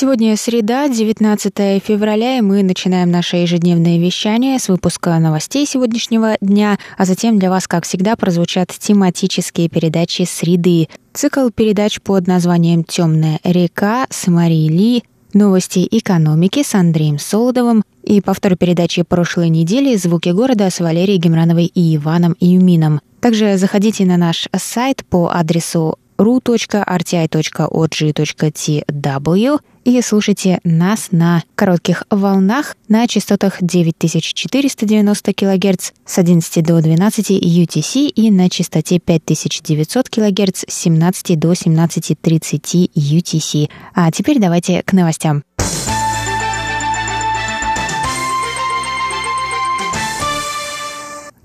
Сегодня среда, 19 февраля, и мы начинаем наше ежедневное вещание с выпуска новостей сегодняшнего дня, а затем для вас, как всегда, прозвучат тематические передачи «Среды». Цикл передач под названием «Темная река» с Марией Ли, новости экономики с Андреем Солодовым и повтор передачи прошлой недели «Звуки города» с Валерией Гемрановой и Иваном Юмином. Также заходите на наш сайт по адресу ru.rti.org.tw и слушайте нас на коротких волнах на частотах 9490 кГц с 11 до 12 UTC и на частоте 5900 кГц с 17 до 17.30 UTC. А теперь давайте к новостям.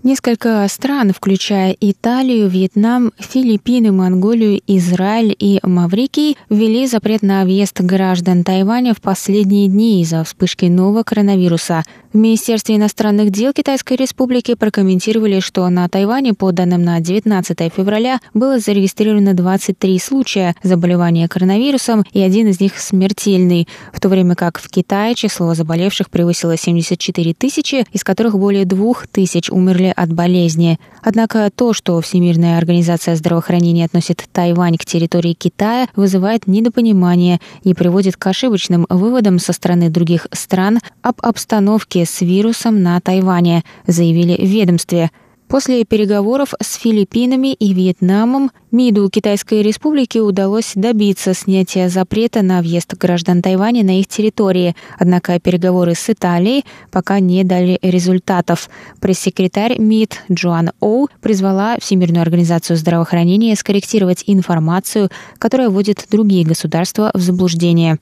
Несколько стран, включая Италию, Вьетнам, Филиппины, Монголию, Израиль и Маврикий, ввели запрет на въезд граждан Тайваня в последние дни из-за вспышки нового коронавируса. В Министерстве иностранных дел Китайской Республики прокомментировали, что на Тайване, по данным на 19 февраля, было зарегистрировано 23 случая заболевания коронавирусом, и один из них смертельный, в то время как в Китае число заболевших превысило 74 тысячи, из которых более 2 тысяч умерли от болезни. Однако то, что Всемирная организация здравоохранения относит Тайвань к территории Китая, вызывает недопонимание и приводит к ошибочным выводам со стороны других стран об обстановке с вирусом на Тайване, заявили в ведомстве. После переговоров с Филиппинами и Вьетнамом МИДу Китайской Республики удалось добиться снятия запрета на въезд граждан Тайваня на их территории, однако переговоры с Италией пока не дали результатов. Пресс-секретарь МИД Джоан Оу призвала Всемирную организацию здравоохранения скорректировать информацию, которая вводит другие государства в заблуждение.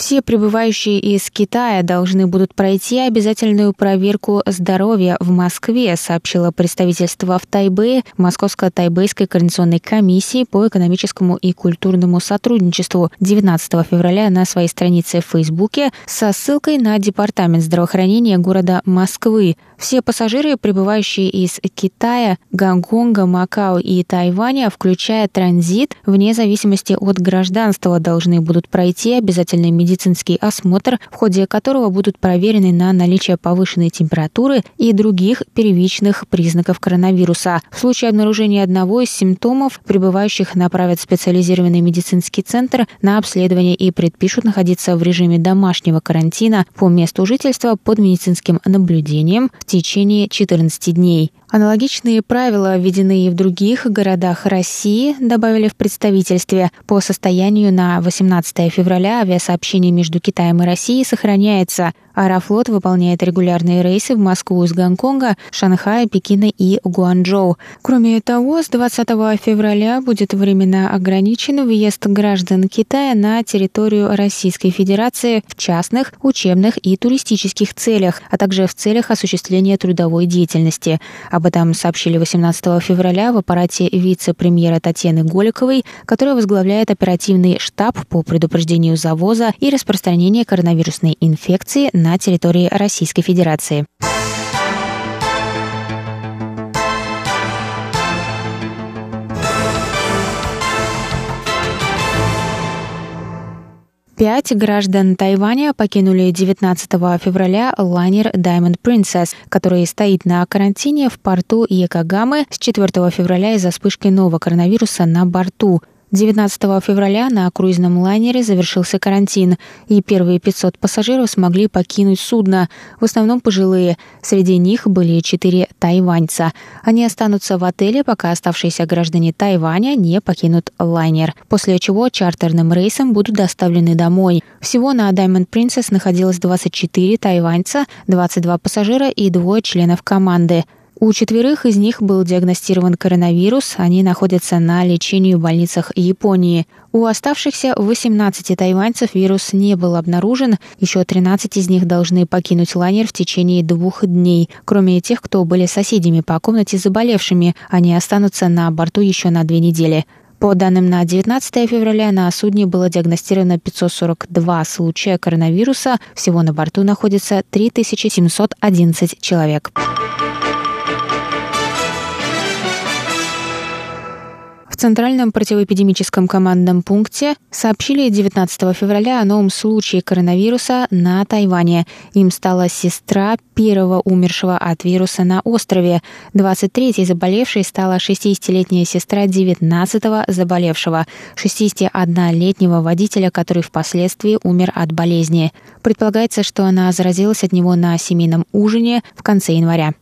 Все прибывающие из Китая должны будут пройти обязательную проверку здоровья в Москве, сообщило представительство в Тайбэе Московско-Тайбэйской координационной комиссии по экономическому и культурному сотрудничеству 19 февраля на своей странице в Фейсбуке со ссылкой на Департамент здравоохранения города Москвы. Все пассажиры, прибывающие из Китая, Гонконга, Макао и Тайваня, включая транзит, вне зависимости от гражданства, должны будут пройти обязательный медицинский осмотр, в ходе которого будут проверены на наличие повышенной температуры и других первичных признаков коронавируса. В случае обнаружения одного из симптомов, прибывающих направят в специализированный медицинский центр на обследование и предпишут находиться в режиме домашнего карантина по месту жительства под медицинским наблюдением течение 14 дней. Аналогичные правила введены и в других городах России, добавили в представительстве. По состоянию на 18 февраля авиасообщение между Китаем и Россией сохраняется. Аэрофлот выполняет регулярные рейсы в Москву из Гонконга, Шанхая, Пекина и Гуанчжоу. Кроме того, с 20 февраля будет временно ограничен въезд граждан Китая на территорию Российской Федерации в частных, учебных и туристических целях, а также в целях осуществления трудовой деятельности. Об этом сообщили 18 февраля в аппарате вице-премьера Татьяны Голиковой, которая возглавляет оперативный штаб по предупреждению завоза и распространения коронавирусной инфекции на территории Российской Федерации. Пять граждан Тайваня покинули 19 февраля лайнер Diamond Princess, который стоит на карантине в порту Якогамы с 4 февраля из-за вспышки нового коронавируса на борту. 19 февраля на круизном лайнере завершился карантин, и первые 500 пассажиров смогли покинуть судно, в основном пожилые. Среди них были четыре тайваньца. Они останутся в отеле, пока оставшиеся граждане Тайваня не покинут лайнер, после чего чартерным рейсом будут доставлены домой. Всего на Diamond Princess находилось 24 тайваньца, 22 пассажира и двое членов команды. У четверых из них был диагностирован коронавирус, они находятся на лечении в больницах Японии. У оставшихся 18 тайваньцев вирус не был обнаружен, еще 13 из них должны покинуть лайнер в течение двух дней. Кроме тех, кто были соседями по комнате заболевшими, они останутся на борту еще на две недели. По данным на 19 февраля на судне было диагностировано 542 случая коронавируса. Всего на борту находится 3711 человек. Центральном противоэпидемическом командном пункте сообщили 19 февраля о новом случае коронавируса на Тайване. Им стала сестра первого умершего от вируса на острове. 23-й заболевшей стала 60-летняя сестра 19-го заболевшего, 61-летнего водителя, который впоследствии умер от болезни. Предполагается, что она заразилась от него на семейном ужине в конце января.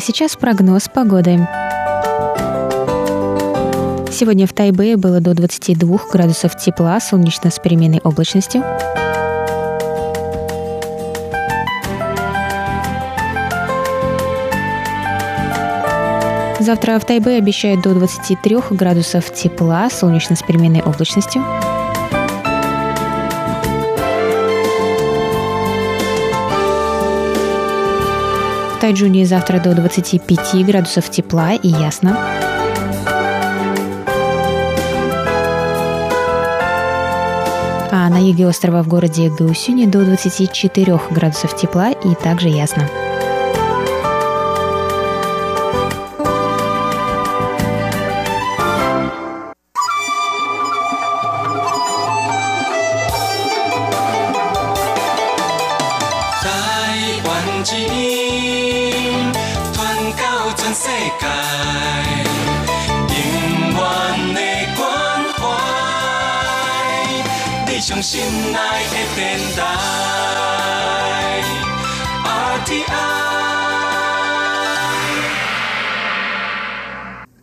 Сейчас прогноз погоды. Сегодня в Тайбэе было до 22 градусов тепла, солнечно с переменной облачностью. Завтра в Тайбе обещают до 23 градусов тепла, солнечно с переменной облачностью. Тайджуне завтра до 25 градусов тепла и ясно. А на юге острова в городе Гаусюне до 24 градусов тепла и также ясно.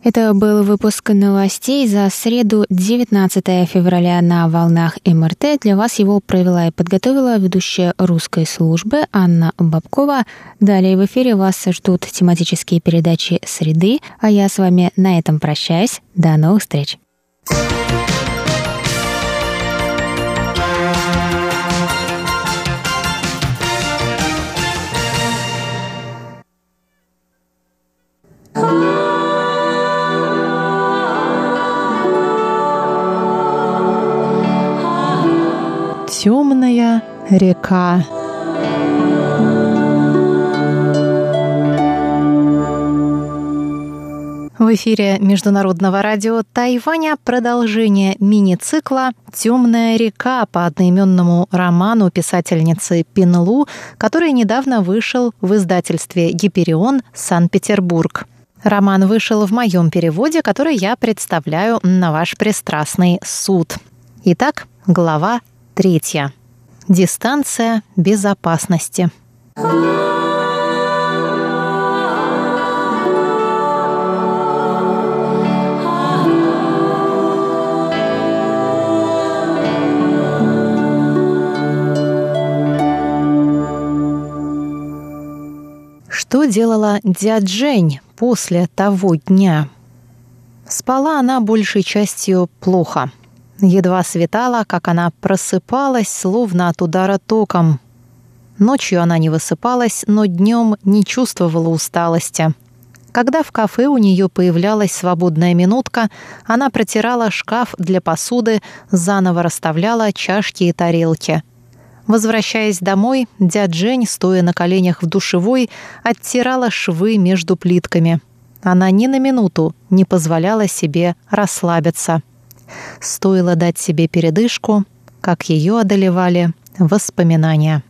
Это был выпуск новостей за среду 19 февраля на волнах МРТ. Для вас его провела и подготовила ведущая русской службы Анна Бабкова. Далее в эфире вас ждут тематические передачи «Среды», а я с вами на этом прощаюсь. До новых встреч! Темная река. В эфире Международного радио Тайваня продолжение мини-цикла «Темная река» по одноименному роману писательницы Пинлу, который недавно вышел в издательстве «Гиперион. Санкт-Петербург». Роман вышел в моем переводе, который я представляю на ваш пристрастный суд. Итак, глава Третья. Дистанция безопасности. Что делала Дяджень после того дня? Спала она большей частью плохо. Едва светало, как она просыпалась, словно от удара током. Ночью она не высыпалась, но днем не чувствовала усталости. Когда в кафе у нее появлялась свободная минутка, она протирала шкаф для посуды, заново расставляла чашки и тарелки. Возвращаясь домой, дядь Жень, стоя на коленях в душевой, оттирала швы между плитками. Она ни на минуту не позволяла себе расслабиться. Стоило дать себе передышку, как ее одолевали воспоминания.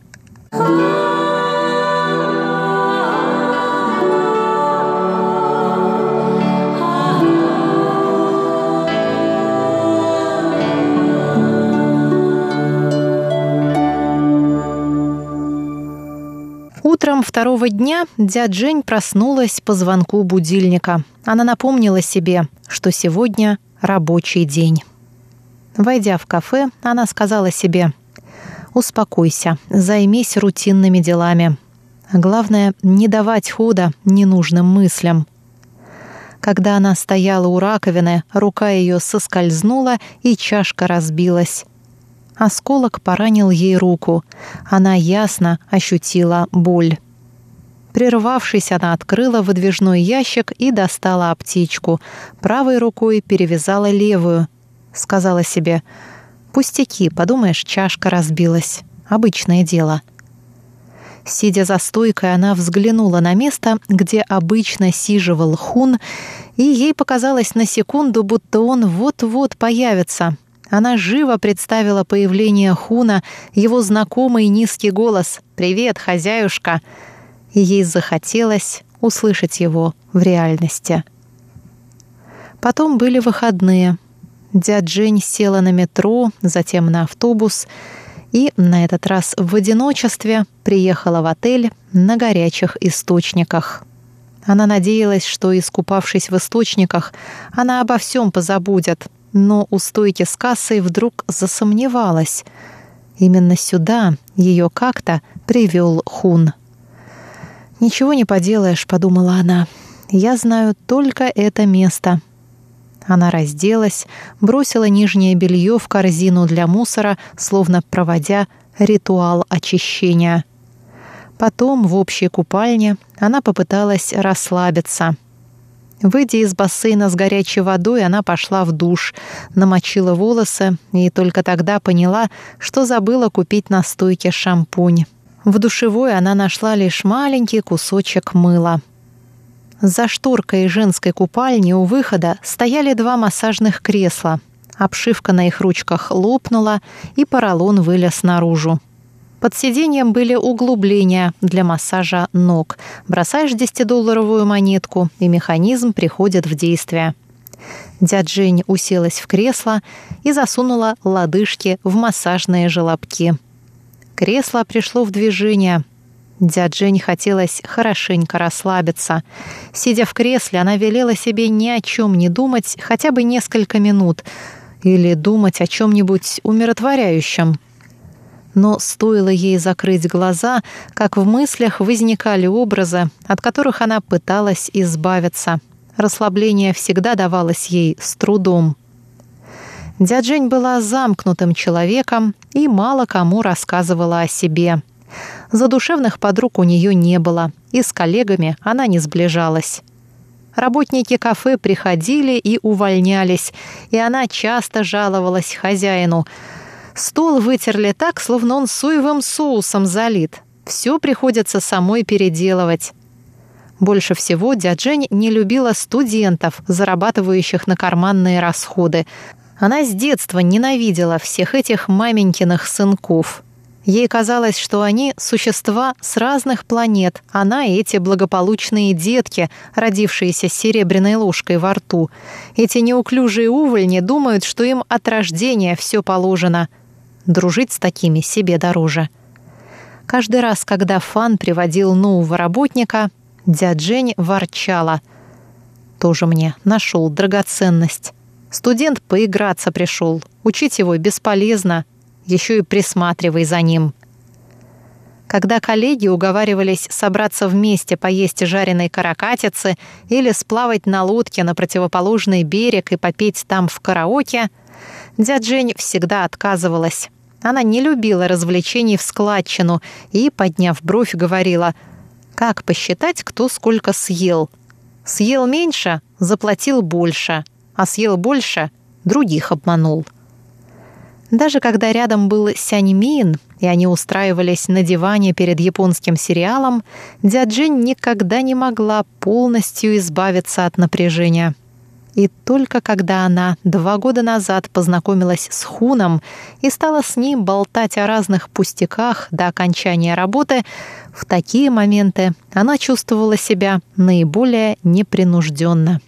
Второго дня дядя Жень проснулась по звонку будильника. Она напомнила себе, что сегодня рабочий день. Войдя в кафе, она сказала себе «Успокойся, займись рутинными делами. Главное, не давать хода ненужным мыслям». Когда она стояла у раковины, рука ее соскользнула, и чашка разбилась. Осколок поранил ей руку. Она ясно ощутила боль. Прервавшись, она открыла выдвижной ящик и достала аптечку. Правой рукой перевязала левую. Сказала себе, «Пустяки, подумаешь, чашка разбилась. Обычное дело». Сидя за стойкой, она взглянула на место, где обычно сиживал Хун, и ей показалось на секунду, будто он вот-вот появится — она живо представила появление Хуна, его знакомый низкий голос «Привет, хозяюшка!» Ей захотелось услышать его в реальности. Потом были выходные. Дядь Жень села на метро, затем на автобус и, на этот раз в одиночестве, приехала в отель на горячих источниках. Она надеялась, что, искупавшись в источниках, она обо всем позабудет — но у стойки с кассой вдруг засомневалась. Именно сюда ее как-то привел Хун. «Ничего не поделаешь», — подумала она. «Я знаю только это место». Она разделась, бросила нижнее белье в корзину для мусора, словно проводя ритуал очищения. Потом в общей купальне она попыталась расслабиться — Выйдя из бассейна с горячей водой, она пошла в душ, намочила волосы и только тогда поняла, что забыла купить на стойке шампунь. В душевой она нашла лишь маленький кусочек мыла. За шторкой женской купальни у выхода стояли два массажных кресла. Обшивка на их ручках лопнула, и поролон вылез наружу. Под сиденьем были углубления для массажа ног. Бросаешь 10-долларовую монетку, и механизм приходит в действие. Дядь Жень уселась в кресло и засунула лодыжки в массажные желобки. Кресло пришло в движение. Дядь Жень хотелось хорошенько расслабиться. Сидя в кресле, она велела себе ни о чем не думать хотя бы несколько минут или думать о чем-нибудь умиротворяющем – но стоило ей закрыть глаза, как в мыслях возникали образы, от которых она пыталась избавиться. Расслабление всегда давалось ей с трудом. Дяджень была замкнутым человеком и мало кому рассказывала о себе. Задушевных подруг у нее не было, и с коллегами она не сближалась. Работники кафе приходили и увольнялись, и она часто жаловалась хозяину – Стол вытерли так, словно он соевым соусом залит. Все приходится самой переделывать. Больше всего дяджень не любила студентов, зарабатывающих на карманные расходы. Она с детства ненавидела всех этих маменькиных сынков. Ей казалось, что они – существа с разных планет. Она и эти благополучные детки, родившиеся с серебряной ложкой во рту. Эти неуклюжие увольни думают, что им от рождения все положено – Дружить с такими себе дороже. Каждый раз, когда Фан приводил нового работника, дядь Жень ворчала. «Тоже мне нашел драгоценность. Студент поиграться пришел. Учить его бесполезно. Еще и присматривай за ним». Когда коллеги уговаривались собраться вместе поесть жареной каракатицы или сплавать на лодке на противоположный берег и попеть там в караоке, дядь Жень всегда отказывалась. Она не любила развлечений в складчину и, подняв бровь, говорила, «Как посчитать, кто сколько съел? Съел меньше — заплатил больше, а съел больше — других обманул». Даже когда рядом был Сянь Мин, и они устраивались на диване перед японским сериалом, Дяджин никогда не могла полностью избавиться от напряжения. И только когда она два года назад познакомилась с Хуном и стала с ним болтать о разных пустяках до окончания работы, в такие моменты она чувствовала себя наиболее непринужденно.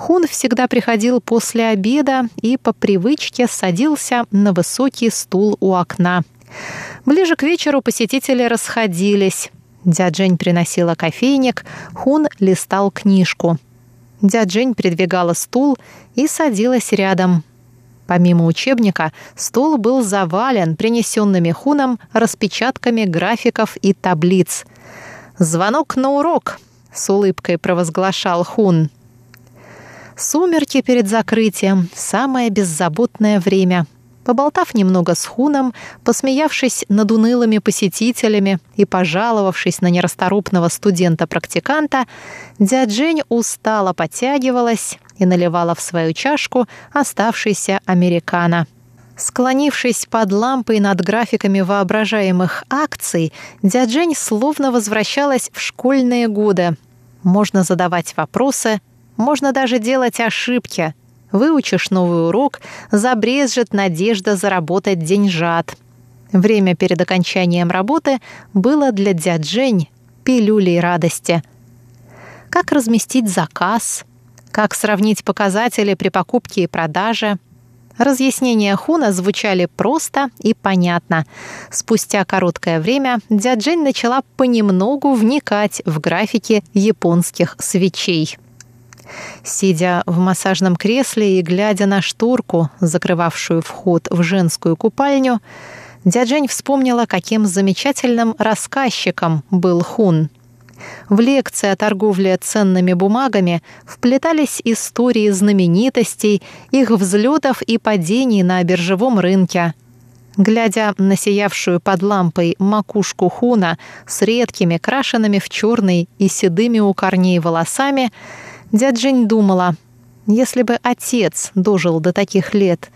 Хун всегда приходил после обеда и по привычке садился на высокий стул у окна. Ближе к вечеру посетители расходились. Дяджень приносила кофейник, Хун листал книжку. Дяджень придвигала стул и садилась рядом. Помимо учебника, стол был завален принесенными Хуном распечатками графиков и таблиц. «Звонок на урок!» — с улыбкой провозглашал Хун. Сумерки перед закрытием — самое беззаботное время — Поболтав немного с Хуном, посмеявшись над унылыми посетителями и пожаловавшись на нерасторопного студента-практиканта, дядь Жень устало подтягивалась и наливала в свою чашку оставшийся американо. Склонившись под лампой над графиками воображаемых акций, дядь Жень словно возвращалась в школьные годы. Можно задавать вопросы, можно даже делать ошибки — Выучишь новый урок, забрежет надежда заработать деньжат. Время перед окончанием работы было для дядь Жень пилюлей радости. Как разместить заказ? Как сравнить показатели при покупке и продаже? Разъяснения Хуна звучали просто и понятно. Спустя короткое время дядь Жень начала понемногу вникать в графики японских свечей. Сидя в массажном кресле и глядя на шторку, закрывавшую вход в женскую купальню, Дяджень вспомнила, каким замечательным рассказчиком был Хун. В лекции о торговле ценными бумагами вплетались истории знаменитостей, их взлетов и падений на биржевом рынке. Глядя на сиявшую под лампой макушку Хуна с редкими, крашенными в черный и седыми у корней волосами, Дядь Жень думала, если бы отец дожил до таких лет,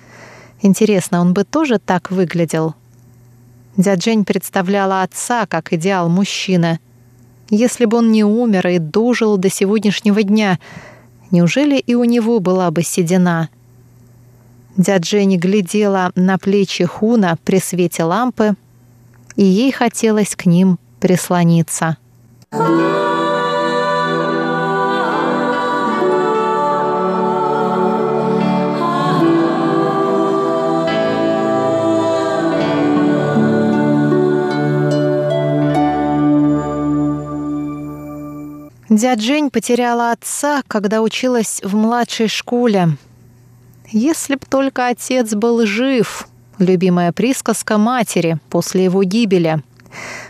интересно, он бы тоже так выглядел? Дядь Жень представляла отца как идеал мужчины. Если бы он не умер и дожил до сегодняшнего дня, неужели и у него была бы седина? Дядь Жень глядела на плечи Хуна при свете лампы, и ей хотелось к ним прислониться. Жень потеряла отца, когда училась в младшей школе. Если б только отец был жив, любимая присказка матери после его гибели.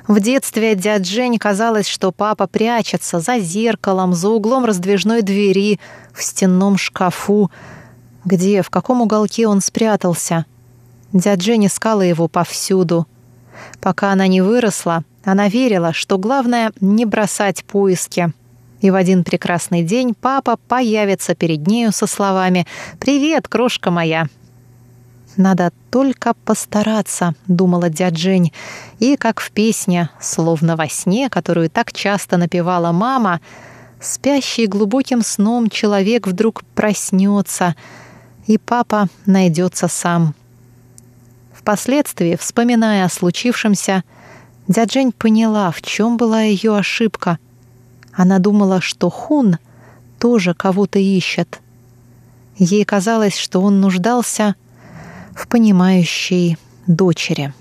В детстве дядь Жень казалось, что папа прячется за зеркалом, за углом раздвижной двери, в стенном шкафу. Где, в каком уголке он спрятался? Дядь Жень искала его повсюду. Пока она не выросла, она верила, что главное — не бросать поиски — и в один прекрасный день папа появится перед нею со словами «Привет, крошка моя!» «Надо только постараться», — думала дядь Жень. И, как в песне, словно во сне, которую так часто напевала мама, спящий глубоким сном человек вдруг проснется, и папа найдется сам. Впоследствии, вспоминая о случившемся, дядь Жень поняла, в чем была ее ошибка — она думала, что Хун тоже кого-то ищет. Ей казалось, что он нуждался в понимающей дочери.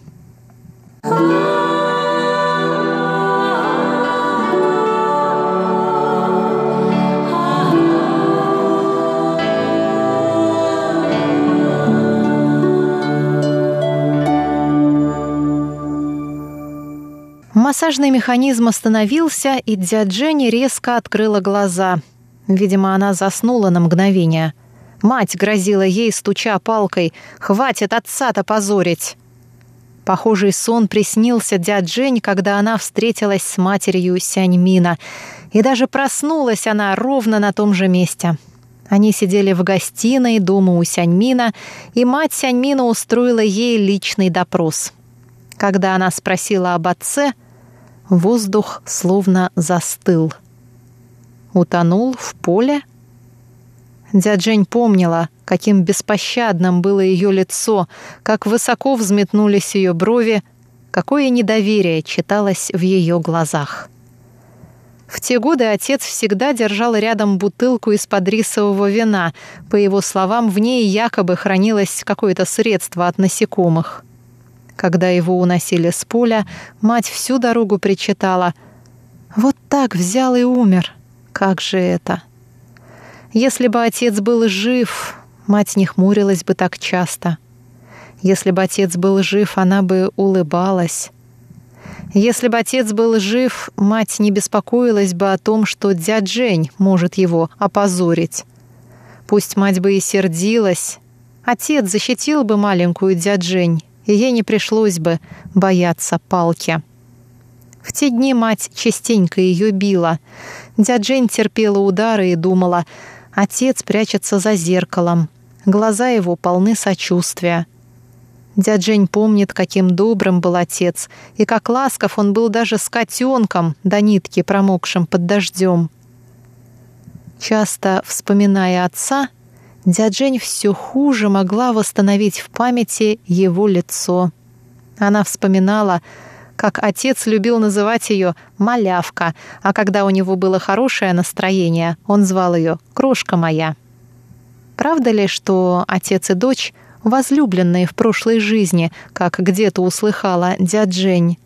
Массажный механизм остановился, и дядя Дженни резко открыла глаза. Видимо, она заснула на мгновение. Мать грозила ей, стуча палкой. «Хватит отца-то позорить!» Похожий сон приснился дядь Жень, когда она встретилась с матерью Сяньмина. И даже проснулась она ровно на том же месте. Они сидели в гостиной дома у Сяньмина, и мать Сяньмина устроила ей личный допрос. Когда она спросила об отце, Воздух словно застыл. Утонул в поле? Дядь помнила, каким беспощадным было ее лицо, как высоко взметнулись ее брови, какое недоверие читалось в ее глазах. В те годы отец всегда держал рядом бутылку из-под рисового вина. По его словам, в ней якобы хранилось какое-то средство от насекомых. Когда его уносили с поля, мать всю дорогу причитала Вот так взял и умер. Как же это? Если бы отец был жив, мать не хмурилась бы так часто. Если бы отец был жив, она бы улыбалась. Если бы отец был жив, мать не беспокоилась бы о том, что дядь Жень может его опозорить. Пусть мать бы и сердилась, отец защитил бы маленькую дядь Жень, и ей не пришлось бы бояться палки. В те дни мать частенько ее била. Дядь Жень терпела удары и думала, отец прячется за зеркалом. Глаза его полны сочувствия. Дядь Жень помнит, каким добрым был отец, и как ласков он был даже с котенком до нитки, промокшим под дождем. Часто вспоминая отца, дядь Жень все хуже могла восстановить в памяти его лицо. Она вспоминала, как отец любил называть ее «малявка», а когда у него было хорошее настроение, он звал ее «крошка моя». Правда ли, что отец и дочь возлюбленные в прошлой жизни, как где-то услыхала дядь Жень?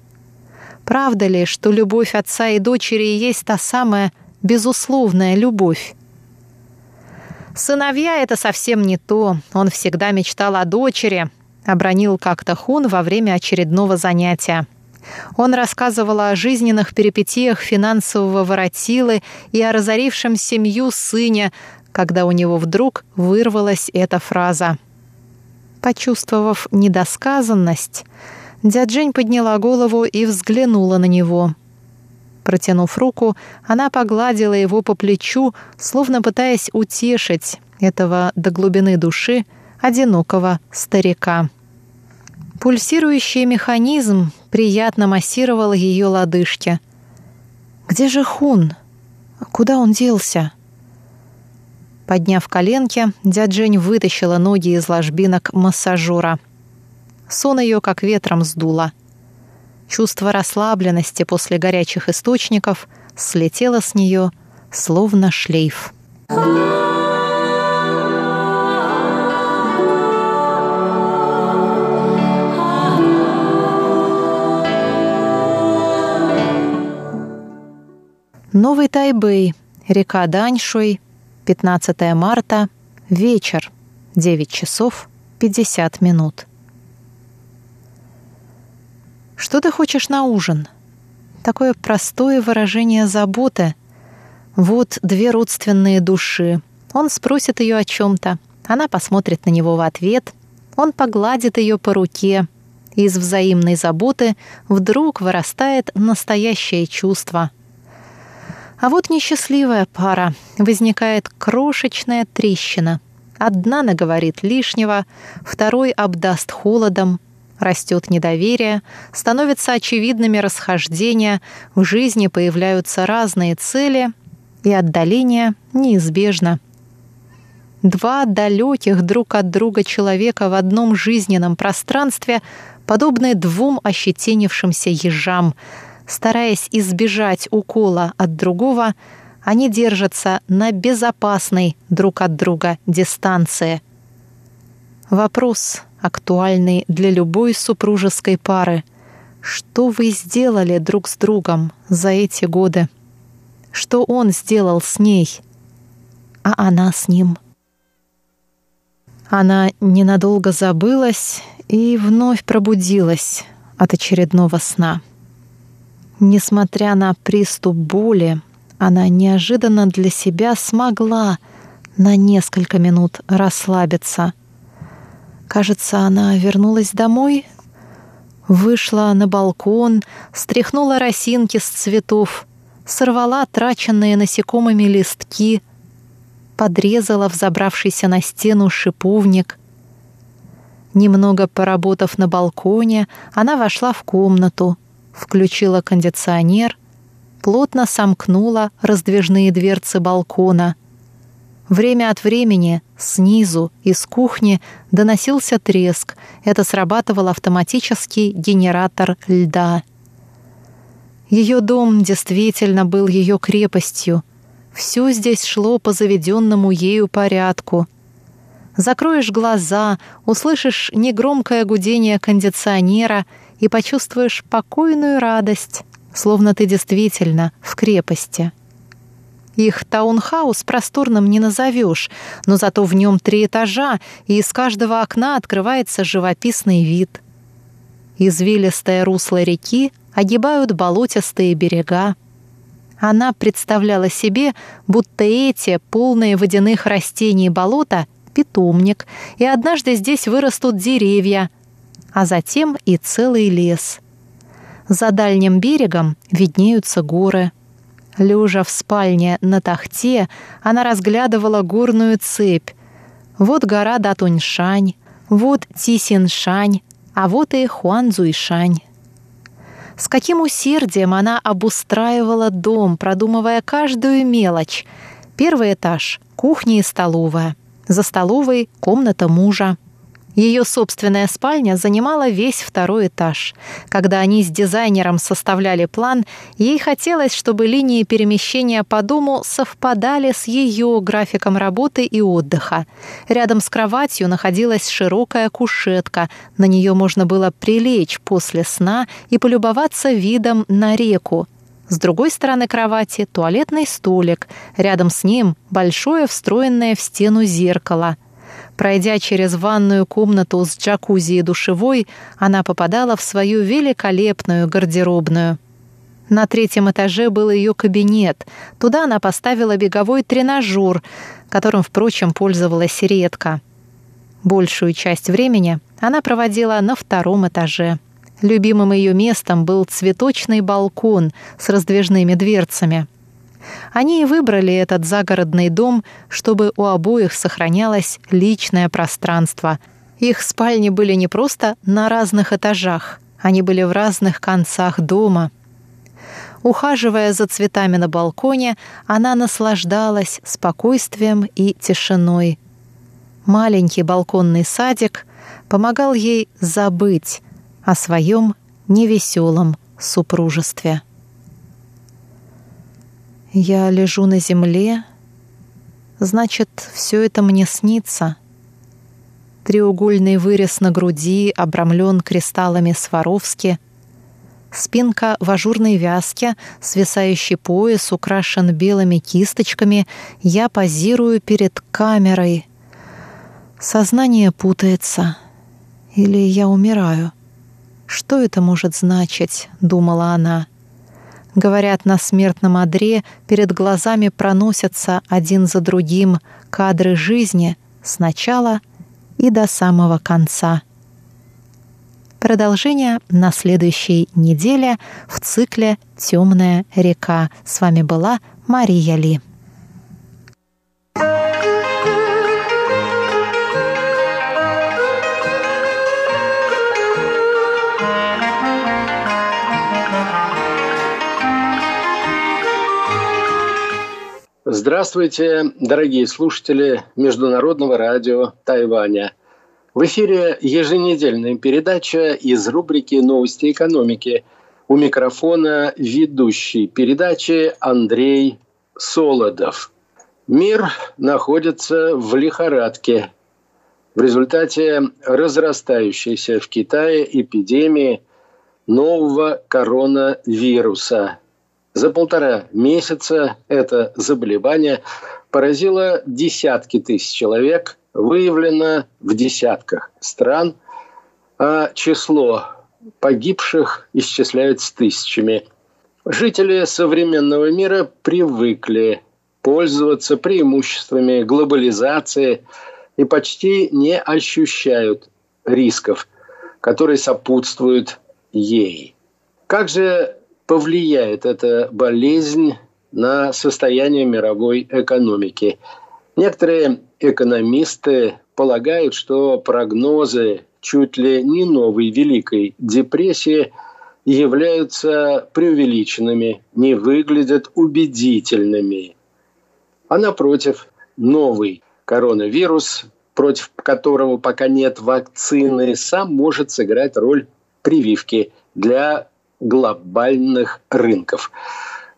Правда ли, что любовь отца и дочери есть та самая безусловная любовь. «Сыновья — это совсем не то. Он всегда мечтал о дочери», — обронил как-то Хун во время очередного занятия. Он рассказывал о жизненных перипетиях финансового воротилы и о разорившем семью сыне, когда у него вдруг вырвалась эта фраза. Почувствовав недосказанность, дяджень подняла голову и взглянула на него — Протянув руку, она погладила его по плечу, словно пытаясь утешить этого до глубины души одинокого старика. Пульсирующий механизм приятно массировал ее лодыжки. «Где же Хун? Куда он делся?» Подняв коленки, дядь Жень вытащила ноги из ложбинок массажера. Сон ее как ветром сдуло — Чувство расслабленности после горячих источников слетело с нее, словно шлейф. Новый Тайбэй, река Даньшуй, 15 марта, вечер, 9 часов 50 минут. Что ты хочешь на ужин? Такое простое выражение заботы. Вот две родственные души. Он спросит ее о чем-то. Она посмотрит на него в ответ. Он погладит ее по руке. Из взаимной заботы вдруг вырастает настоящее чувство. А вот несчастливая пара. Возникает крошечная трещина. Одна наговорит лишнего, второй обдаст холодом, Растет недоверие, становятся очевидными расхождения, в жизни появляются разные цели, и отдаление неизбежно. Два далеких друг от друга человека в одном жизненном пространстве подобны двум ощетинившимся ежам. Стараясь избежать укола от другого, они держатся на безопасной друг от друга дистанции. Вопрос актуальный для любой супружеской пары. Что вы сделали друг с другом за эти годы? Что он сделал с ней, а она с ним? Она ненадолго забылась и вновь пробудилась от очередного сна. Несмотря на приступ боли, она неожиданно для себя смогла на несколько минут расслабиться — Кажется, она вернулась домой, вышла на балкон, стряхнула росинки с цветов, сорвала траченные насекомыми листки, подрезала взобравшийся на стену шиповник. Немного поработав на балконе, она вошла в комнату, включила кондиционер, плотно сомкнула раздвижные дверцы балкона — Время от времени снизу, из кухни, доносился треск. Это срабатывал автоматический генератор льда. Ее дом действительно был ее крепостью. Все здесь шло по заведенному ею порядку. Закроешь глаза, услышишь негромкое гудение кондиционера и почувствуешь покойную радость, словно ты действительно в крепости. Их таунхаус просторным не назовешь, но зато в нем три этажа, и из каждого окна открывается живописный вид. Извилистое русло реки огибают болотистые берега. Она представляла себе, будто эти, полные водяных растений болота, питомник, и однажды здесь вырастут деревья, а затем и целый лес. За дальним берегом виднеются горы. Лежа в спальне на тахте, она разглядывала горную цепь. Вот гора Датуньшань, вот Тисиншань, а вот и Хуанзуйшань. С каким усердием она обустраивала дом, продумывая каждую мелочь. Первый этаж — кухня и столовая. За столовой — комната мужа. Ее собственная спальня занимала весь второй этаж. Когда они с дизайнером составляли план, ей хотелось, чтобы линии перемещения по дому совпадали с ее графиком работы и отдыха. Рядом с кроватью находилась широкая кушетка. На нее можно было прилечь после сна и полюбоваться видом на реку. С другой стороны кровати туалетный столик. Рядом с ним большое встроенное в стену зеркало – Пройдя через ванную комнату с джакузи и душевой, она попадала в свою великолепную гардеробную. На третьем этаже был ее кабинет. Туда она поставила беговой тренажер, которым, впрочем, пользовалась редко. Большую часть времени она проводила на втором этаже. Любимым ее местом был цветочный балкон с раздвижными дверцами. Они и выбрали этот загородный дом, чтобы у обоих сохранялось личное пространство. Их спальни были не просто на разных этажах, они были в разных концах дома. Ухаживая за цветами на балконе, она наслаждалась спокойствием и тишиной. Маленький балконный садик помогал ей забыть о своем невеселом супружестве. Я лежу на земле, значит, все это мне снится. Треугольный вырез на груди обрамлен кристаллами Сваровски. Спинка в ажурной вязке, свисающий пояс украшен белыми кисточками. Я позирую перед камерой. Сознание путается. Или я умираю. Что это может значить, думала она. Говорят, на смертном одре перед глазами проносятся один за другим кадры жизни с начала и до самого конца. Продолжение на следующей неделе в цикле «Темная река». С вами была Мария Ли. Здравствуйте, дорогие слушатели Международного радио Тайваня. В эфире еженедельная передача из рубрики «Новости экономики». У микрофона ведущий передачи Андрей Солодов. Мир находится в лихорадке. В результате разрастающейся в Китае эпидемии нового коронавируса – за полтора месяца это заболевание поразило десятки тысяч человек, выявлено в десятках стран, а число погибших исчисляется тысячами. Жители современного мира привыкли пользоваться преимуществами глобализации и почти не ощущают рисков, которые сопутствуют ей. Как же повлияет эта болезнь на состояние мировой экономики. Некоторые экономисты полагают, что прогнозы чуть ли не новой Великой депрессии являются преувеличенными, не выглядят убедительными. А напротив, новый коронавирус, против которого пока нет вакцины, сам может сыграть роль прививки для глобальных рынков.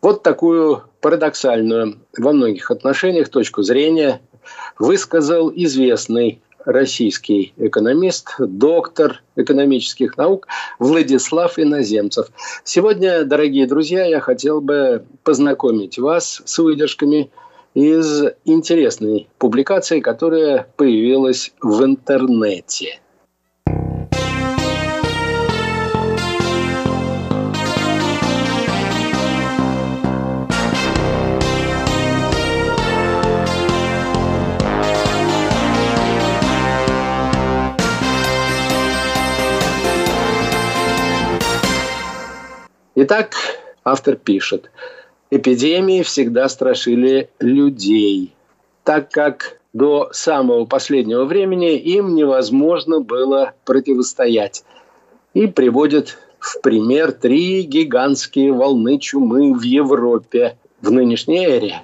Вот такую парадоксальную во многих отношениях точку зрения высказал известный российский экономист, доктор экономических наук Владислав Иноземцев. Сегодня, дорогие друзья, я хотел бы познакомить вас с выдержками из интересной публикации, которая появилась в интернете – Итак, автор пишет, эпидемии всегда страшили людей, так как до самого последнего времени им невозможно было противостоять. И приводит в пример три гигантские волны чумы в Европе в нынешней эре.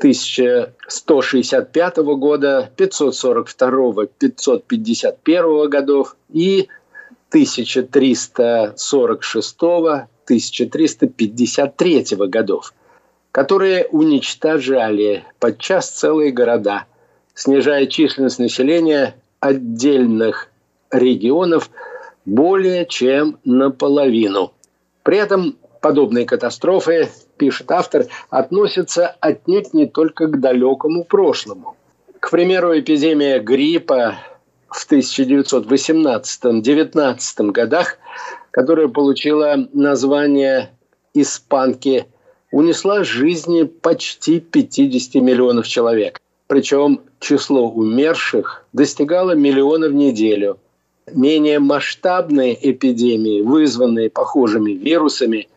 1165 года, 542, 551 годов и 1346 1353 годов, которые уничтожали подчас целые города, снижая численность населения отдельных регионов более чем наполовину. При этом подобные катастрофы, пишет автор, относятся отнюдь не только к далекому прошлому. К примеру, эпидемия гриппа в 1918-19 годах которая получила название «Испанки», унесла жизни почти 50 миллионов человек. Причем число умерших достигало миллиона в неделю. Менее масштабные эпидемии, вызванные похожими вирусами,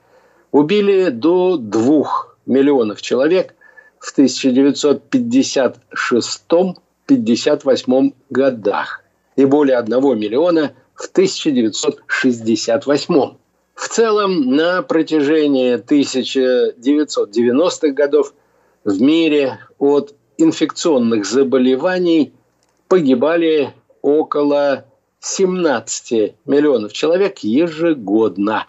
убили до двух миллионов человек в 1956-58 годах и более одного миллиона – в 1968. В целом, на протяжении 1990-х годов в мире от инфекционных заболеваний погибали около 17 миллионов человек ежегодно,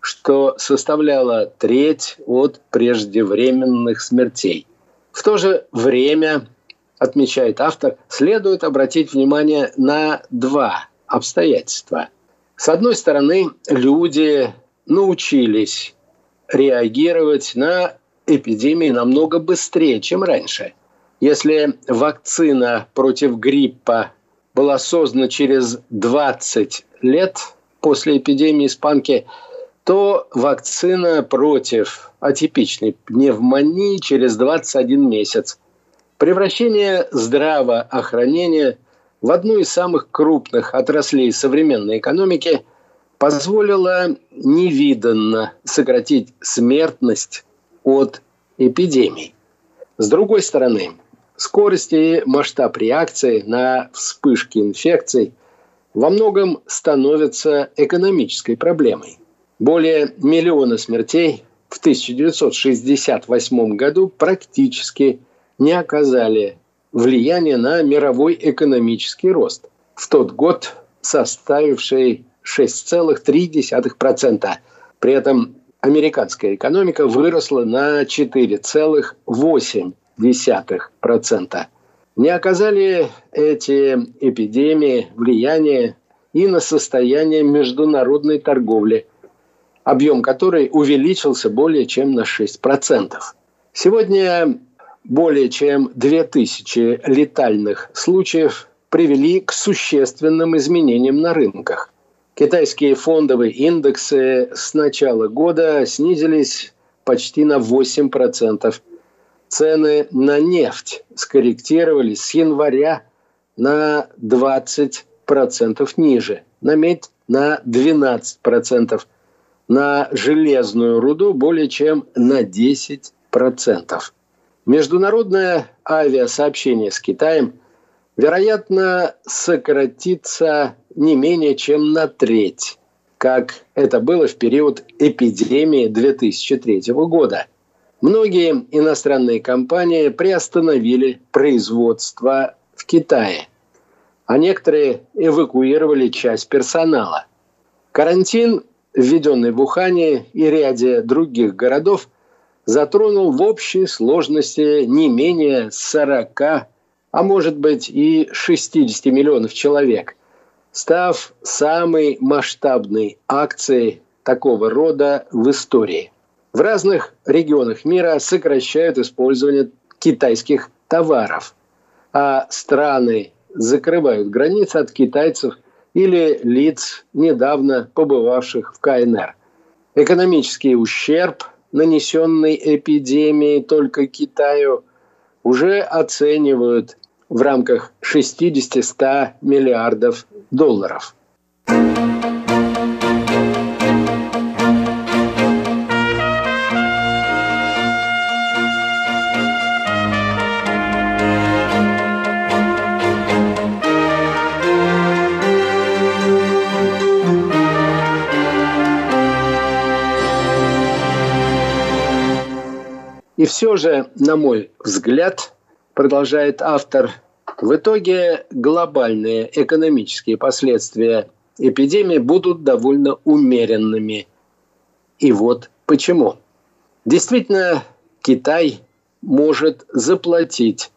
что составляло треть от преждевременных смертей. В то же время, отмечает автор, следует обратить внимание на два обстоятельства. С одной стороны, люди научились реагировать на эпидемии намного быстрее, чем раньше. Если вакцина против гриппа была создана через 20 лет после эпидемии испанки, то вакцина против атипичной пневмонии через 21 месяц. Превращение здравоохранения в одну из самых крупных отраслей современной экономики позволила невиданно сократить смертность от эпидемий. С другой стороны, скорость и масштаб реакции на вспышки инфекций во многом становятся экономической проблемой. Более миллиона смертей в 1968 году практически не оказали влияние на мировой экономический рост, в тот год составивший 6,3%. При этом американская экономика выросла на 4,8%. Не оказали эти эпидемии влияния и на состояние международной торговли, объем которой увеличился более чем на 6%. Сегодня более чем 2000 летальных случаев привели к существенным изменениям на рынках. Китайские фондовые индексы с начала года снизились почти на 8%. Цены на нефть скорректировались с января на 20% ниже, на медь на 12%, на железную руду более чем на 10%. Международное авиасообщение с Китаем, вероятно, сократится не менее чем на треть, как это было в период эпидемии 2003 года. Многие иностранные компании приостановили производство в Китае, а некоторые эвакуировали часть персонала. Карантин, введенный в Ухане и ряде других городов, затронул в общей сложности не менее 40 а может быть и 60 миллионов человек, став самой масштабной акцией такого рода в истории. В разных регионах мира сокращают использование китайских товаров, а страны закрывают границы от китайцев или лиц, недавно побывавших в КНР. Экономический ущерб, нанесенный эпидемией только Китаю, уже оценивают в рамках 60-100 миллиардов долларов. И все же, на мой взгляд, продолжает автор, в итоге глобальные экономические последствия эпидемии будут довольно умеренными. И вот почему. Действительно, Китай может заплатить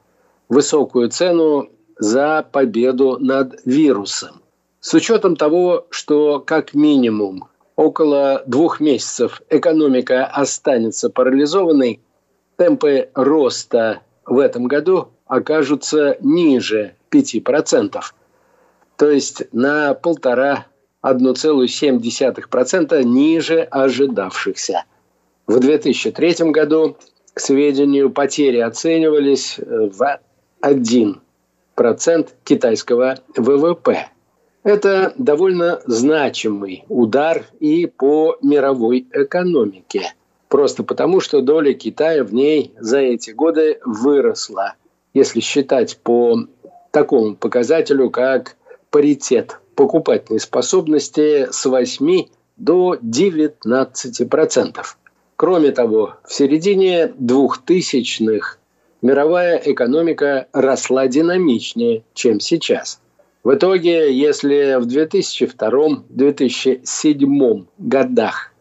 высокую цену за победу над вирусом. С учетом того, что как минимум около двух месяцев экономика останется парализованной, темпы роста в этом году окажутся ниже 5%. То есть на полтора 1,7% ниже ожидавшихся. В 2003 году, к сведению, потери оценивались в 1% китайского ВВП. Это довольно значимый удар и по мировой экономике – Просто потому, что доля Китая в ней за эти годы выросла, если считать по такому показателю, как паритет покупательной способности с 8 до 19%. Кроме того, в середине 2000-х мировая экономика росла динамичнее, чем сейчас. В итоге, если в 2002-2007 годах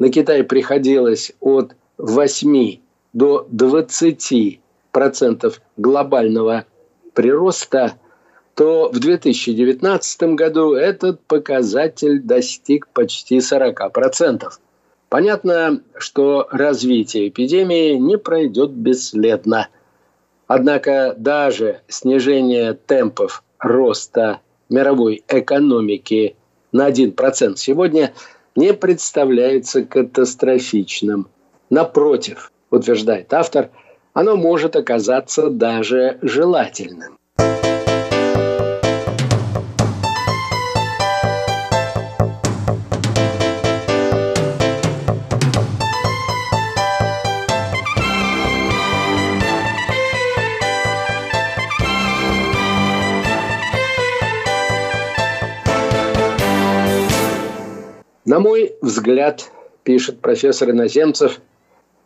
на Китай приходилось от 8 до 20 процентов глобального прироста, то в 2019 году этот показатель достиг почти 40 процентов. Понятно, что развитие эпидемии не пройдет бесследно. Однако даже снижение темпов роста мировой экономики на 1% сегодня – не представляется катастрофичным. Напротив, утверждает автор, оно может оказаться даже желательным. Мой взгляд, пишет профессор Иноземцев,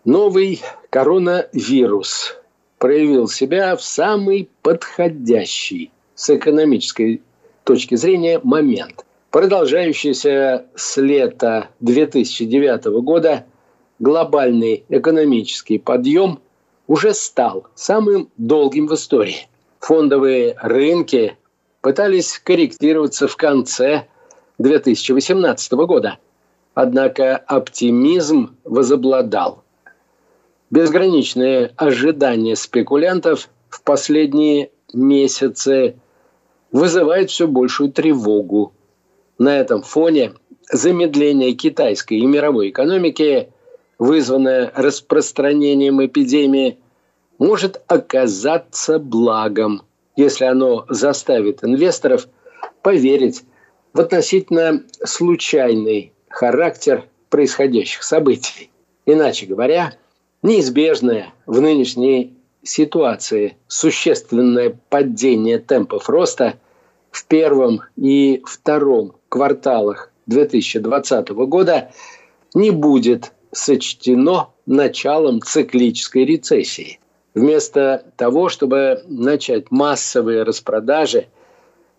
новый коронавирус проявил себя в самый подходящий с экономической точки зрения момент. Продолжающийся с лета 2009 года глобальный экономический подъем уже стал самым долгим в истории. Фондовые рынки пытались корректироваться в конце 2018 года. Однако оптимизм возобладал. Безграничные ожидания спекулянтов в последние месяцы вызывают все большую тревогу. На этом фоне замедление китайской и мировой экономики, вызванное распространением эпидемии, может оказаться благом, если оно заставит инвесторов поверить в относительно случайный характер происходящих событий. Иначе говоря, неизбежное в нынешней ситуации существенное падение темпов роста в первом и втором кварталах 2020 года не будет сочтено началом циклической рецессии. Вместо того, чтобы начать массовые распродажи –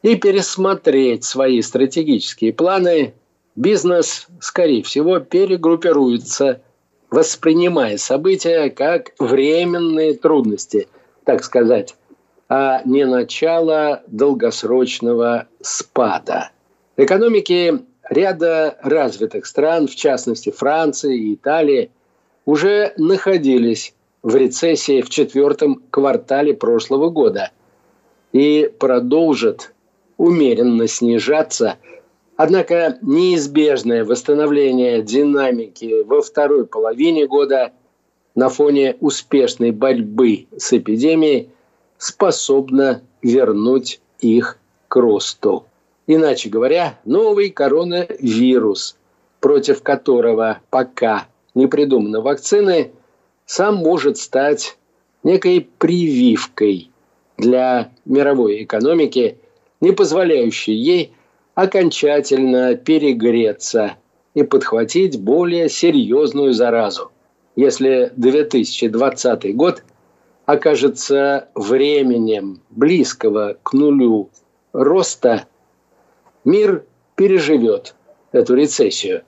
и пересмотреть свои стратегические планы, бизнес, скорее всего, перегруппируется, воспринимая события как временные трудности, так сказать, а не начало долгосрочного спада. Экономики ряда развитых стран, в частности Франции и Италии, уже находились в рецессии в четвертом квартале прошлого года и продолжат умеренно снижаться. Однако неизбежное восстановление динамики во второй половине года на фоне успешной борьбы с эпидемией способно вернуть их к росту. Иначе говоря, новый коронавирус, против которого пока не придуманы вакцины, сам может стать некой прививкой для мировой экономики, не позволяющей ей окончательно перегреться и подхватить более серьезную заразу. Если 2020 год окажется временем близкого к нулю роста, мир переживет эту рецессию,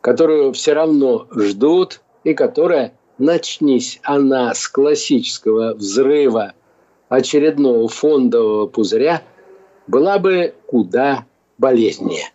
которую все равно ждут и которая, начнись она с классического взрыва очередного фондового пузыря, была бы куда болезненнее.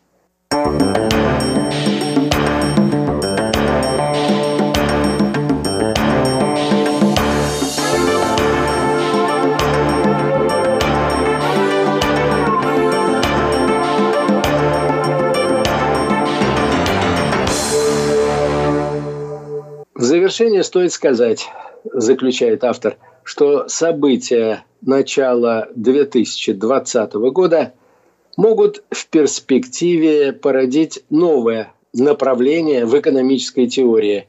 В завершение стоит сказать, заключает автор, что события начала 2020 года могут в перспективе породить новое направление в экономической теории,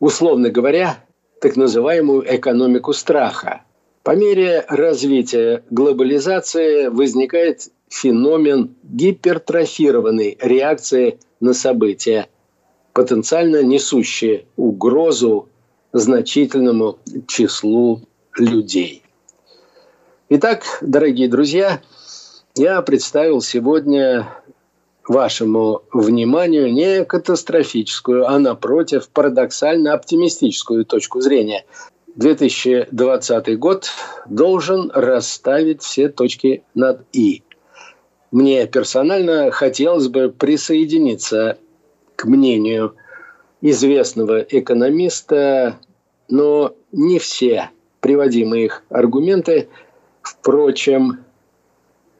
условно говоря, так называемую экономику страха. По мере развития глобализации возникает феномен гипертрофированной реакции на события – потенциально несущие угрозу значительному числу людей. Итак, дорогие друзья, я представил сегодня вашему вниманию не катастрофическую, а напротив парадоксально оптимистическую точку зрения. 2020 год должен расставить все точки над «и». Мне персонально хотелось бы присоединиться к мнению известного экономиста, но не все приводимые их аргументы, впрочем,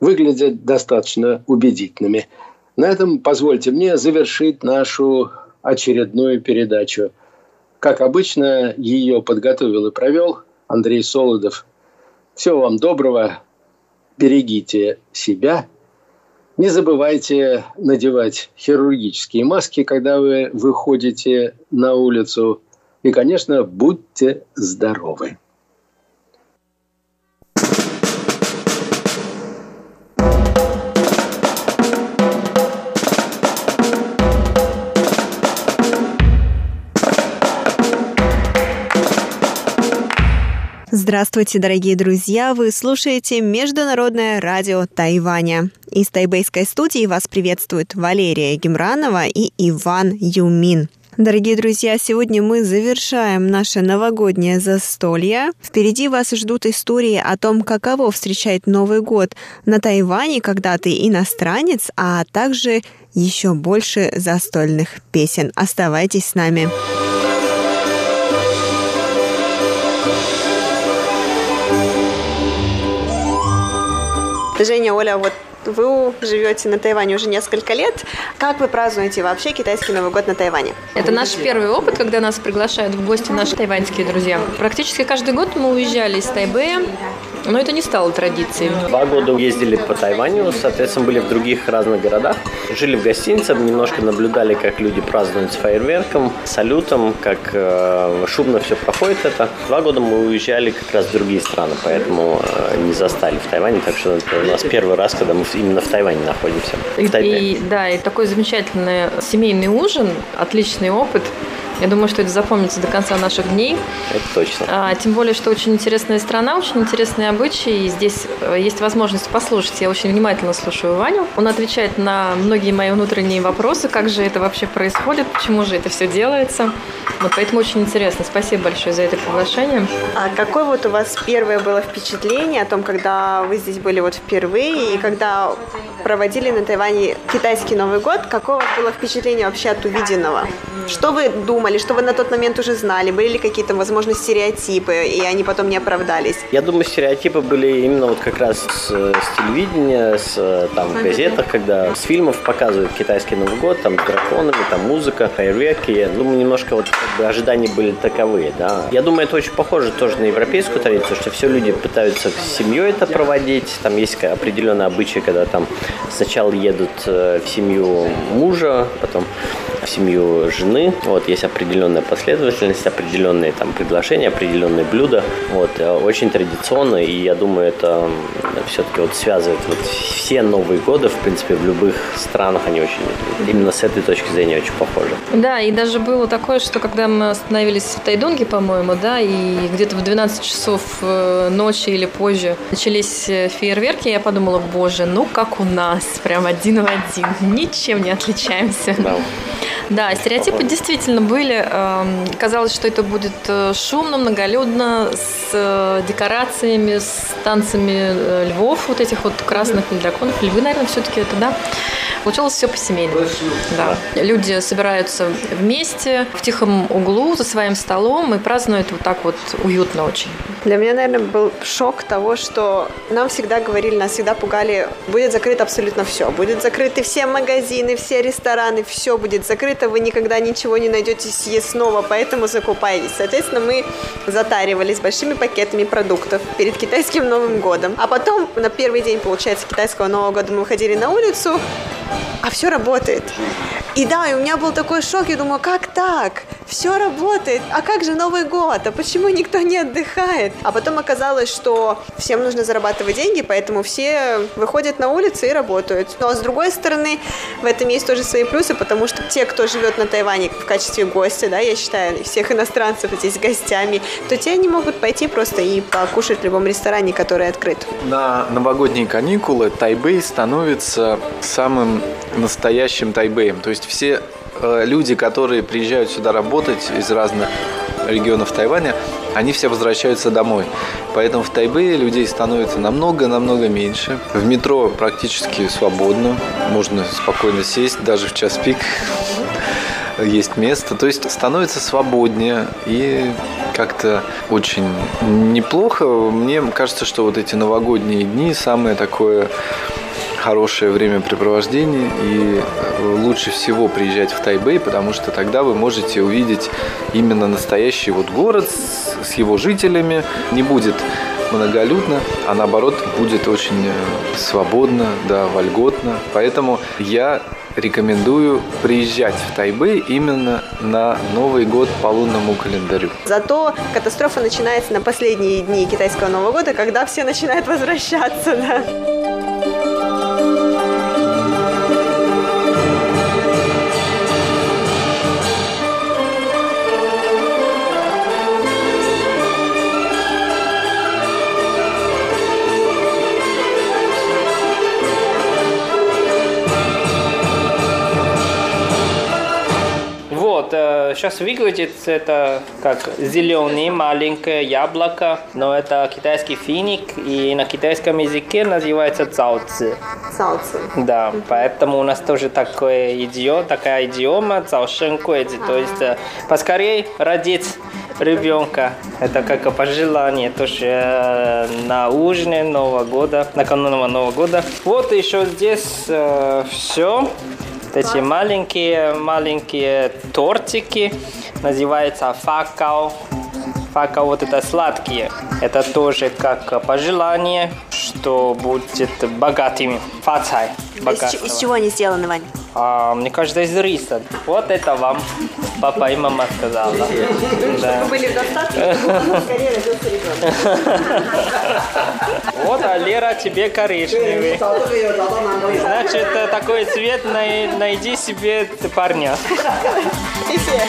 выглядят достаточно убедительными. На этом позвольте мне завершить нашу очередную передачу. Как обычно, ее подготовил и провел Андрей Солодов. Всего вам доброго, берегите себя – не забывайте надевать хирургические маски, когда вы выходите на улицу. И, конечно, будьте здоровы. Здравствуйте, дорогие друзья! Вы слушаете Международное радио Тайваня. Из тайбейской студии вас приветствуют Валерия Гемранова и Иван Юмин. Дорогие друзья, сегодня мы завершаем наше новогоднее застолье. Впереди вас ждут истории о том, каково встречать Новый год на Тайване, когда ты иностранец, а также еще больше застольных песен. Оставайтесь с нами. Женя, Оля, вот вы живете на Тайване уже несколько лет. Как вы празднуете вообще китайский Новый год на Тайване? Это наш первый опыт, когда нас приглашают в гости наши тайваньские друзья. Практически каждый год мы уезжали из Тайбэя, но это не стало традицией. Два года ездили по Тайваню, соответственно, были в других разных городах. Жили в гостинице, немножко наблюдали, как люди празднуют с фейерверком, салютом, как э, шумно все проходит это. Два года мы уезжали как раз в другие страны, поэтому э, не застали в Тайване, так что это у нас первый раз, когда мы именно в Тайване находимся. И, и, да, и такой замечательный семейный ужин, отличный опыт. Я думаю, что это запомнится до конца наших дней. Это точно. А, тем более, что очень интересная страна, очень интересные обычаи. И здесь э, есть возможность послушать. Я очень внимательно слушаю Ваню. Он отвечает на многие мои внутренние вопросы, как же это вообще происходит, почему же это все делается. Вот поэтому очень интересно. Спасибо большое за это приглашение. А какое вот у вас первое было впечатление о том, когда вы здесь были вот впервые и когда проводили на Тайване китайский Новый год, какое у вас было впечатление вообще от увиденного? Что вы думали, что вы на тот момент уже знали? Были ли какие-то, возможно, стереотипы, и они потом не оправдались? Я думаю, стереотипы были именно вот как раз с, с телевидения, с там в газетах, когда с фильмов показывают китайский Новый год, там с драконами, там музыка, фейерверки. Я думаю, немножко вот как бы ожидания были таковые, да. Я думаю, это очень похоже тоже на европейскую традицию, что все люди пытаются с семьей это проводить. Там есть определенные обычаи, когда там сначала едут э, в семью мужа, потом семью жены. Вот, есть определенная последовательность, определенные там предложения, определенные блюда. Вот, э, очень традиционно, и я думаю, это все-таки вот связывает вот все Новые годы, в принципе, в любых странах они очень, именно с этой точки зрения очень похожи. Да, и даже было такое, что когда мы остановились в Тайдунге, по-моему, да, и где-то в 12 часов э, ночи или позже начались э, фейерверки, я подумала, боже, ну как у нас, прям один в один, ничем не отличаемся. Да. Да, стереотипы действительно были. Эм, казалось, что это будет э, шумно, многолюдно, с э, декорациями, с танцами э, львов, вот этих вот красных драконов. Львы, наверное, все-таки это, да. Получалось все по-семейному. Да. Люди собираются вместе в тихом углу за своим столом и празднуют вот так вот уютно очень. Для меня, наверное, был шок того, что нам всегда говорили, нас всегда пугали, будет закрыто абсолютно все. Будет закрыты все магазины, все рестораны, все будет закрыто, вы никогда ничего не найдете съестного, поэтому закупайтесь. Соответственно, мы затаривались большими пакетами продуктов перед китайским Новым годом. А потом, на первый день, получается, китайского Нового года мы выходили на улицу, а все работает. И да, и у меня был такой шок, я думаю, как так? Все работает, а как же Новый год? А почему никто не отдыхает? А потом оказалось, что всем нужно зарабатывать деньги, поэтому все выходят на улицы и работают. Но с другой стороны, в этом есть тоже свои плюсы, потому что те, кто живет на Тайване в качестве гостя, да, я считаю, всех иностранцев здесь гостями, то те не могут пойти просто и покушать в любом ресторане, который открыт. На новогодние каникулы Тайбэй становится самым настоящим Тайбэем. То есть все люди, которые приезжают сюда работать из разных регионов Тайваня, они все возвращаются домой. Поэтому в Тайбэе людей становится намного-намного меньше. В метро практически свободно. Можно спокойно сесть, даже в час пик есть место. То есть становится свободнее и как-то очень неплохо. Мне кажется, что вот эти новогодние дни самое такое хорошее времяпрепровождение и э, лучше всего приезжать в Тайбэй, потому что тогда вы можете увидеть именно настоящий вот город с, с его жителями. Не будет многолюдно, а наоборот будет очень э, свободно, да, вольготно. Поэтому я рекомендую приезжать в Тайбэй именно на Новый год по лунному календарю. Зато катастрофа начинается на последние дни китайского Нового года, когда все начинают возвращаться. Да. Сейчас выглядит это как зеленый маленькое яблоко, но это китайский финик, и на китайском языке называется цаоци. Цаоци. Да, поэтому у нас тоже такое идио, такая идиома цаошенкуэдзи, то есть э, поскорее родить ребенка. Это как пожелание тоже э, на ужине Нового года, накануне Нового года. Вот еще здесь э, все эти маленькие, маленькие тортики, называется факао. Факао вот это сладкие. Это тоже как пожелание, что будет богатыми. Фацай. Из, из чего они сделаны, Вань? А, мне кажется, из риса. Вот это вам папа и мама сказала. Да. Были в достатке, скорее родился ребенок. Вот, а Лера тебе коричневый. Значит, такой цвет найди себе парня. И все.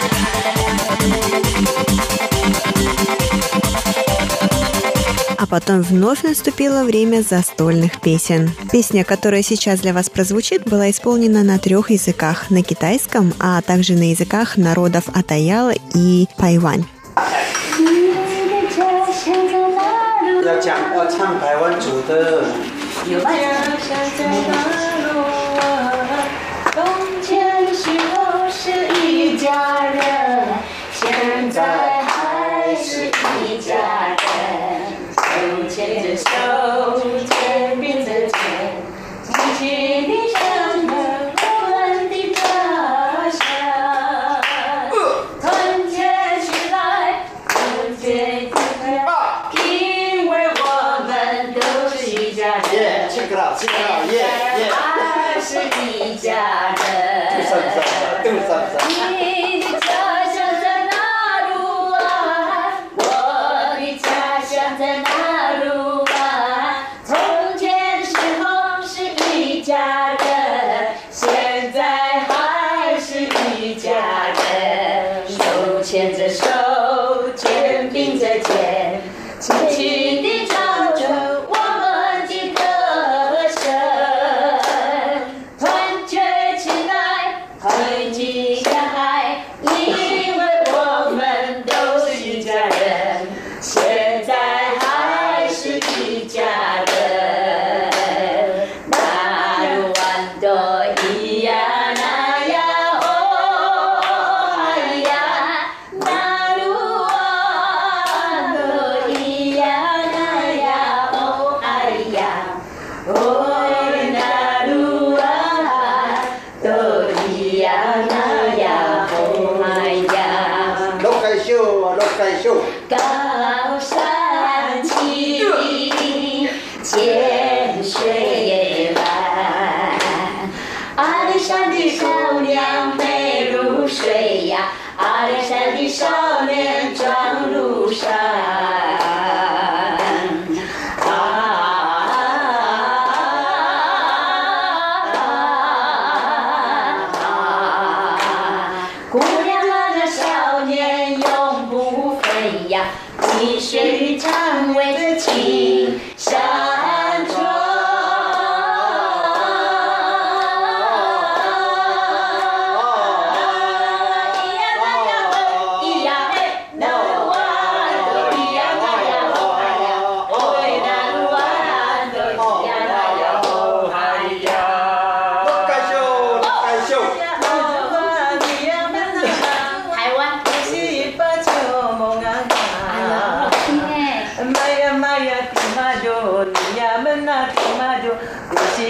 А потом вновь наступило время застольных песен. Песня, которая сейчас для вас прозвучит, была исполнена на трех языках. На китайском, а также на языках народов Атаяла и Пайвань. 要讲要唱台湾族的。有家乡在哪路啊？从前的时候是一家人，现在还是一家人。 手牵并着肩，紧紧地想着我们的家乡。团结起来，团结起来，因为我们都是一家人。现在还是一家人。手牵着手，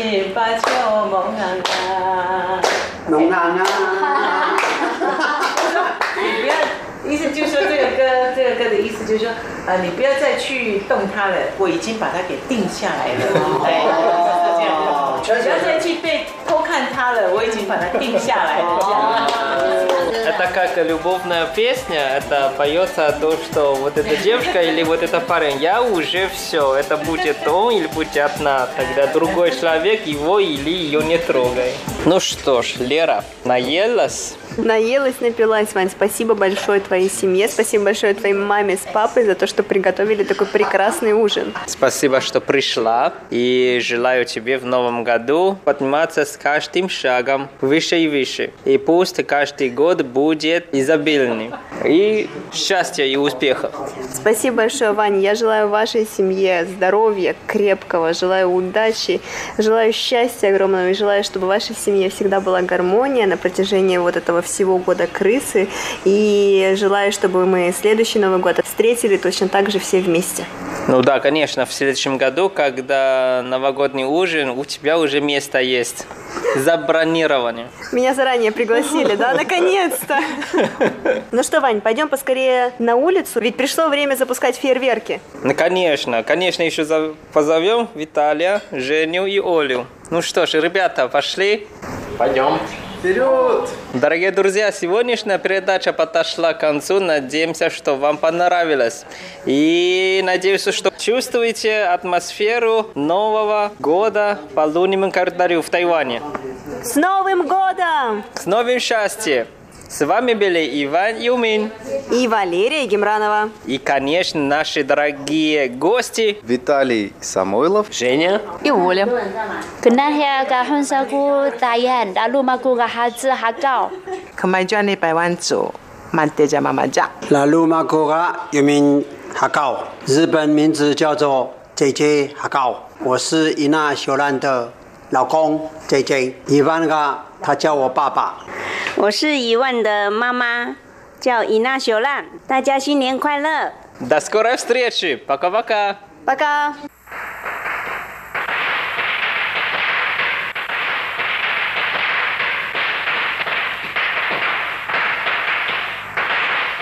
你不要，意思就是说这个歌，这个歌的意思就是说，呃，你不要再去动它了，我已经把它给定下来了。对，就是这样。不要再去被偷看它了，我已经把它定下来了。Это как любовная песня, это поется то, что вот эта девушка или вот этот парень, я уже все, это будет он или будет одна, тогда другой человек его или ее не трогай. Ну что ж, Лера, наелась? Наелась, напилась, Вань. Спасибо большое твоей семье, спасибо большое твоей маме с папой за то, что приготовили такой прекрасный ужин. Спасибо, что пришла. И желаю тебе в новом году подниматься с каждым шагом выше и выше. И пусть каждый год будет изобильный. И счастья и успехов. Спасибо большое, Ваня. Я желаю вашей семье здоровья крепкого, желаю удачи, желаю счастья огромного и желаю, чтобы в вашей семье всегда была гармония на протяжении вот этого всего года крысы. И желаю, чтобы мы следующий Новый год встретили точно так же все вместе. Ну да, конечно, в следующем году, когда новогодний ужин, у тебя уже место есть. Забронирование. Меня заранее пригласили, да? Наконец-то! Ну что, Вань, пойдем поскорее на улицу, ведь пришло время запускать фейерверки. Ну, конечно, конечно, еще позовем Виталия, Женю и Олю. Ну что ж, ребята, пошли. Пойдем. Вперед! Дорогие друзья, сегодняшняя передача подошла к концу. Надеемся, что вам понравилось. И надеюсь, что чувствуете атмосферу нового года по лунному календарю в Тайване. С Новым годом! С новым счастьем! С вами были Иван Юмин и Валерия Гемранова. И, конечно, наши дорогие гости Виталий Самойлов, Женя и Оля. 跟那些个混沙姑大雁，大陆嘛姑个孩子还高。可买赚你百万走，满爹家妈妈家。拉鲁马库嘎有名哈高，日本名字叫做 JJ 哈高。我是伊娜修兰的 老公 JJ，伊万嘎他叫我爸爸。我是伊万的妈妈，叫伊娜修兰。大家新年快乐！ До скорой встречи! Пока-пока! Пока!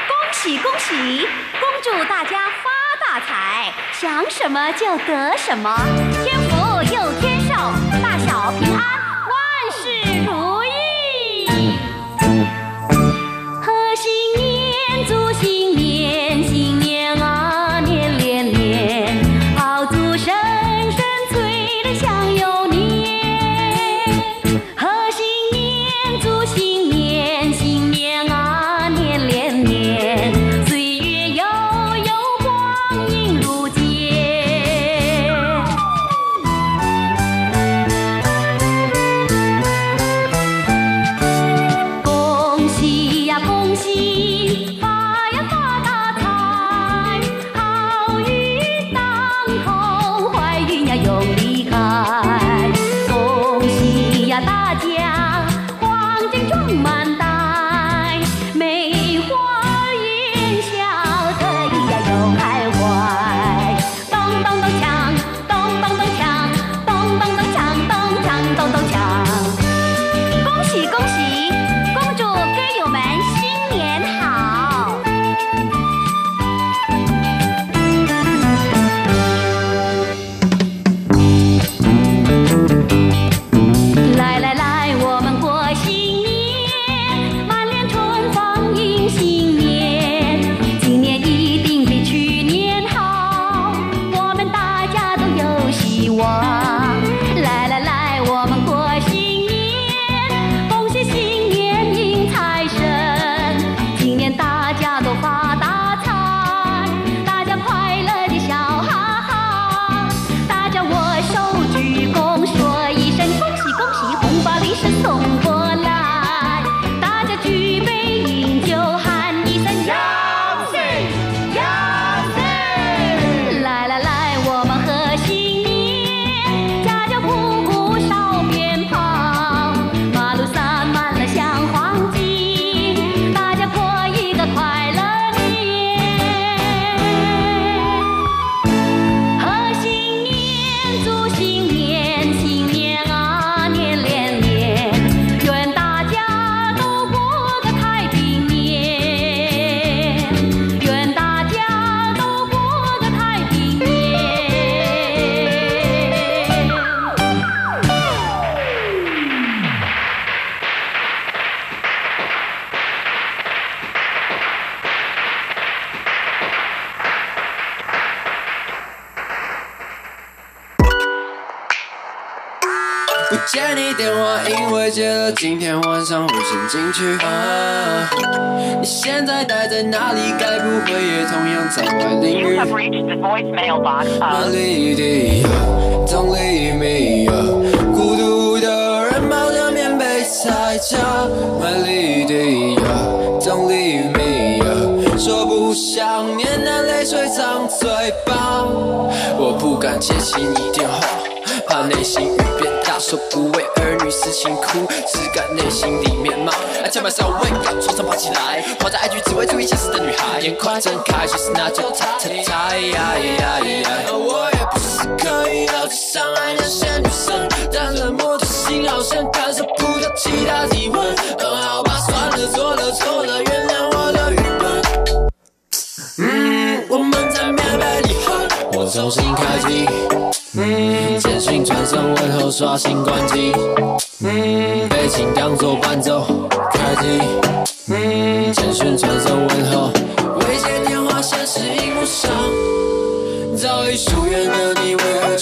恭喜恭喜！恭祝大家发大财，想什么就得什么，天福又天寿， 平安，万事如意。贺新年，祝新因为接了今天晚上会先进去啊。你现在待在哪里？该不会也同样在外淋雨？哪里的？Don't leave me，孤独的人抱着棉被在家。哪里的？Don't leave me，说不想念的泪水藏嘴巴。我不敢接起你电话。怕内心大，说不为儿女思情哭，只敢内心里面骂。啊，千万稍微赶床上爬起来，花在 IG 只为注意现实的女孩，眼眶睁开，其实那就太太太呀呀呀！我也不是刻意要去伤害那些女生，但冷漠的心好像感受不到其他体温。嗯，好吧，算了，错了错了，原谅我的愚笨。嗯，我们在棉被里哼，我重新开机。嗯，简讯传送问候，刷新关机。嗯，背景当作伴奏，开机。嗯，简讯传送问候，未接电话显示荧幕上，早已疏远的你，为何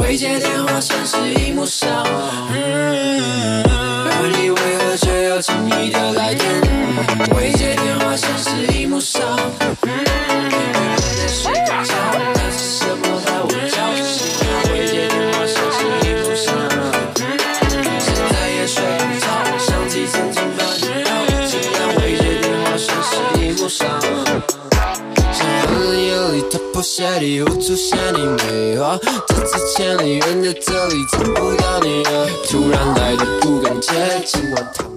未？接电。话显示荧幕上，嗯，而你为何却又轻易的来电？未接电。话显示荧幕上，嗯，睡着觉，但是什么他我叫醒，未接电。话显示荧幕上，嗯，现在也睡不着，想起曾经把你抱紧，但未接电。话显示荧幕上。像很夜里的破鞋里又出现你没有？咫尺千里远在这里找不到你啊，突然来的不敢接近我。